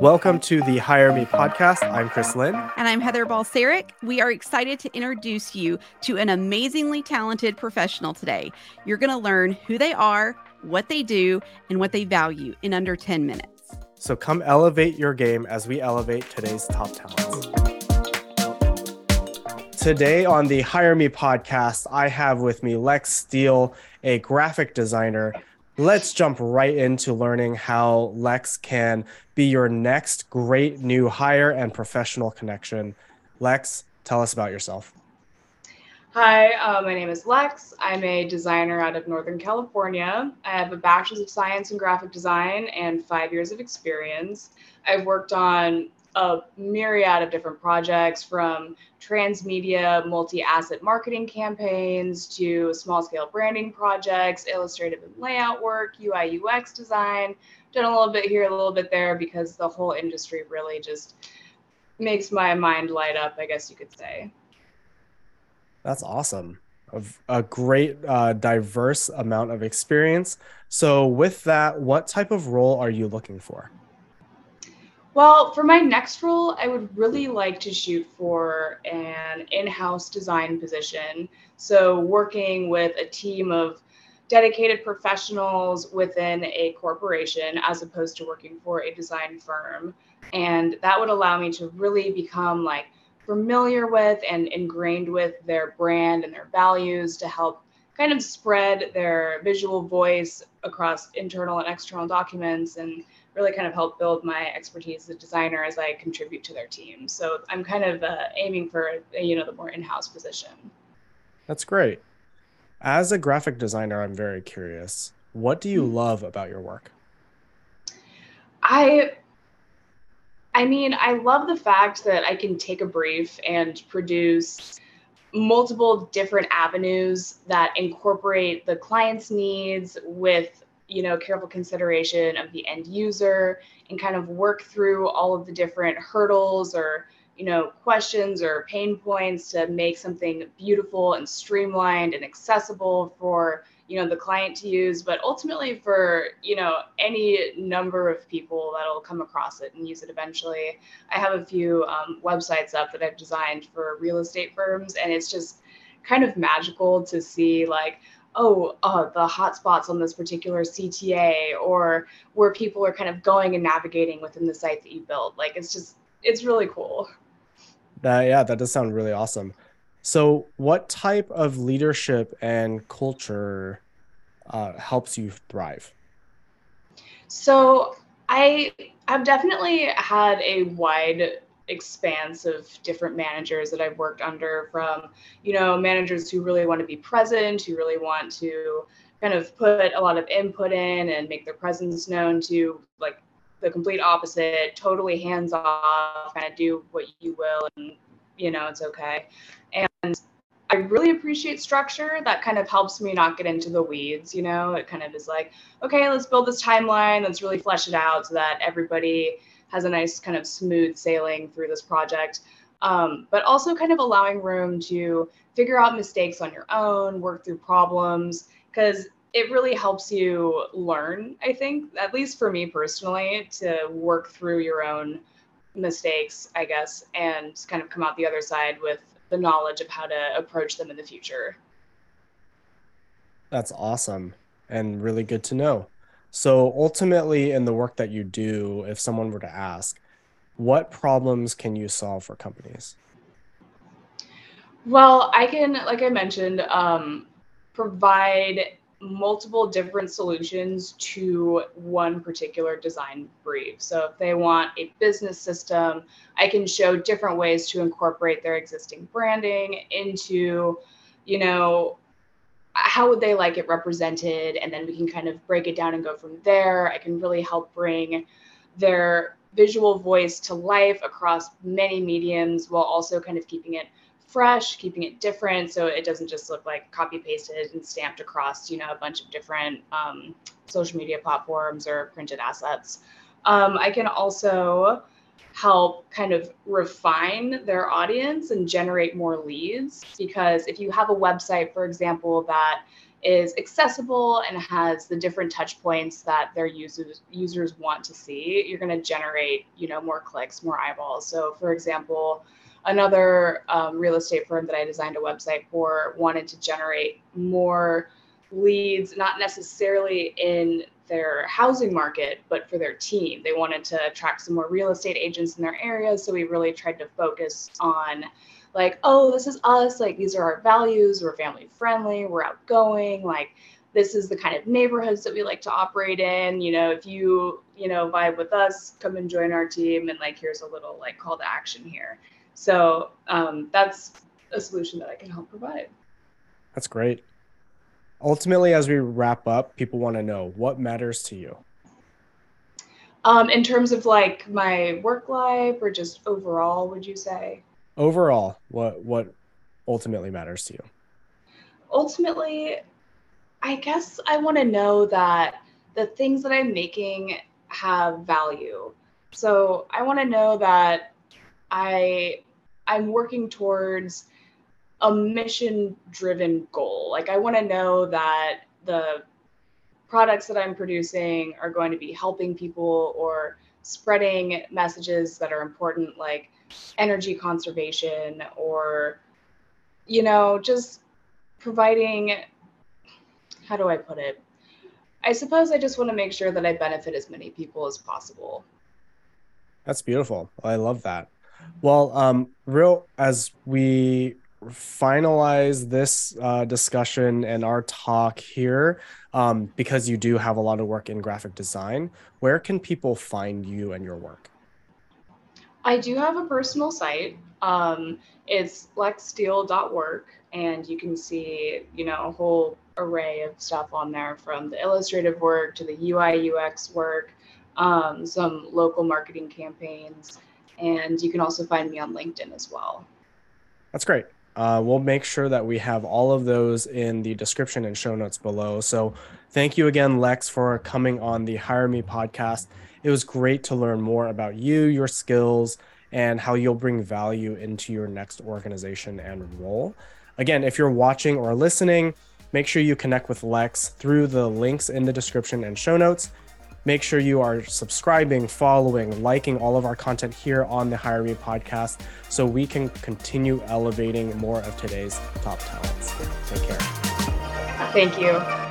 Welcome to the Hire Me podcast. I'm Chris Lynn. And I'm Heather Balseric. We are excited to introduce you to an amazingly talented professional today. You're going to learn who they are, what they do, and what they value in under 10 minutes. So come elevate your game as we elevate today's top talents. Today on the Hire Me podcast, I have with me Lex Steele, a graphic designer let's jump right into learning how Lex can be your next great new hire and professional connection. Lex, tell us about yourself. Hi, uh, my name is Lex. I'm a designer out of Northern California. I have a bachelor's of science in graphic design and five years of experience. I've worked on a myriad of different projects from transmedia multi-asset marketing campaigns to small scale branding projects illustrative and layout work ui ux design. Done a little bit here a little bit there because the whole industry really just makes my mind light up i guess you could say. That's awesome. A great uh, diverse amount of experience. So with that what type of role are you looking for well, for my next role, I would really like to shoot for an in house design position. So, working with a team of dedicated professionals within a corporation as opposed to working for a design firm. And that would allow me to really become like familiar with and ingrained with their brand and their values to help kind of spread their visual voice across internal and external documents and really kind of help build my expertise as a designer as I contribute to their team. So I'm kind of uh, aiming for you know the more in-house position. That's great. As a graphic designer, I'm very curious. What do you mm-hmm. love about your work? I I mean, I love the fact that I can take a brief and produce multiple different avenues that incorporate the client's needs with you know careful consideration of the end user and kind of work through all of the different hurdles or you know questions or pain points to make something beautiful and streamlined and accessible for you know the client to use but ultimately for you know any number of people that'll come across it and use it eventually i have a few um, websites up that i've designed for real estate firms and it's just kind of magical to see like oh, uh, the hotspots on this particular CTA or where people are kind of going and navigating within the site that you built. Like it's just, it's really cool. That, yeah, that does sound really awesome. So, what type of leadership and culture uh, helps you thrive? So, I I've definitely had a wide expanse of different managers that I've worked under from, you know, managers who really want to be present, who really want to kind of put a lot of input in and make their presence known to like the complete opposite, totally hands off, kind of do what you will and you know, it's okay. And I really appreciate structure that kind of helps me not get into the weeds, you know. It kind of is like, okay, let's build this timeline, let's really flesh it out so that everybody has a nice kind of smooth sailing through this project. Um, but also kind of allowing room to figure out mistakes on your own, work through problems, because it really helps you learn, I think, at least for me personally, to work through your own mistakes, I guess, and kind of come out the other side with the knowledge of how to approach them in the future. That's awesome and really good to know. So ultimately, in the work that you do, if someone were to ask, what problems can you solve for companies? Well, I can, like I mentioned, um, provide multiple different solutions to one particular design brief. So if they want a business system, I can show different ways to incorporate their existing branding into, you know, how would they like it represented and then we can kind of break it down and go from there i can really help bring their visual voice to life across many mediums while also kind of keeping it fresh keeping it different so it doesn't just look like copy pasted and stamped across you know a bunch of different um, social media platforms or printed assets um, i can also help kind of refine their audience and generate more leads because if you have a website for example that is accessible and has the different touch points that their users users want to see, you're going to generate, you know, more clicks, more eyeballs. So, for example, another um, real estate firm that I designed a website for wanted to generate more leads, not necessarily in their housing market, but for their team. They wanted to attract some more real estate agents in their area. So we really tried to focus on like, oh, this is us. Like, these are our values. We're family friendly. We're outgoing. Like, this is the kind of neighborhoods that we like to operate in. You know, if you, you know, vibe with us, come and join our team. And like, here's a little like call to action here. So um, that's a solution that I can help provide. That's great. Ultimately, as we wrap up, people want to know what matters to you. Um, in terms of like my work life or just overall, would you say? overall what what ultimately matters to you ultimately i guess i want to know that the things that i'm making have value so i want to know that i i'm working towards a mission driven goal. Like i want to know that the products that i'm producing are going to be helping people or spreading messages that are important like energy conservation or you know just providing how do i put it? I suppose i just want to make sure that i benefit as many people as possible. That's beautiful. I love that well um real as we finalize this uh, discussion and our talk here um, because you do have a lot of work in graphic design where can people find you and your work I do have a personal site. Um, it's lexsteele.work, and you can see, you know, a whole array of stuff on there from the illustrative work to the UI UX work, um, some local marketing campaigns, and you can also find me on LinkedIn as well. That's great. Uh, we'll make sure that we have all of those in the description and show notes below. So, thank you again, Lex, for coming on the Hire Me podcast it was great to learn more about you, your skills, and how you'll bring value into your next organization and role. Again, if you're watching or listening, make sure you connect with Lex through the links in the description and show notes. Make sure you are subscribing, following, liking all of our content here on the Hire Me podcast so we can continue elevating more of today's top talents. Take care. Thank you.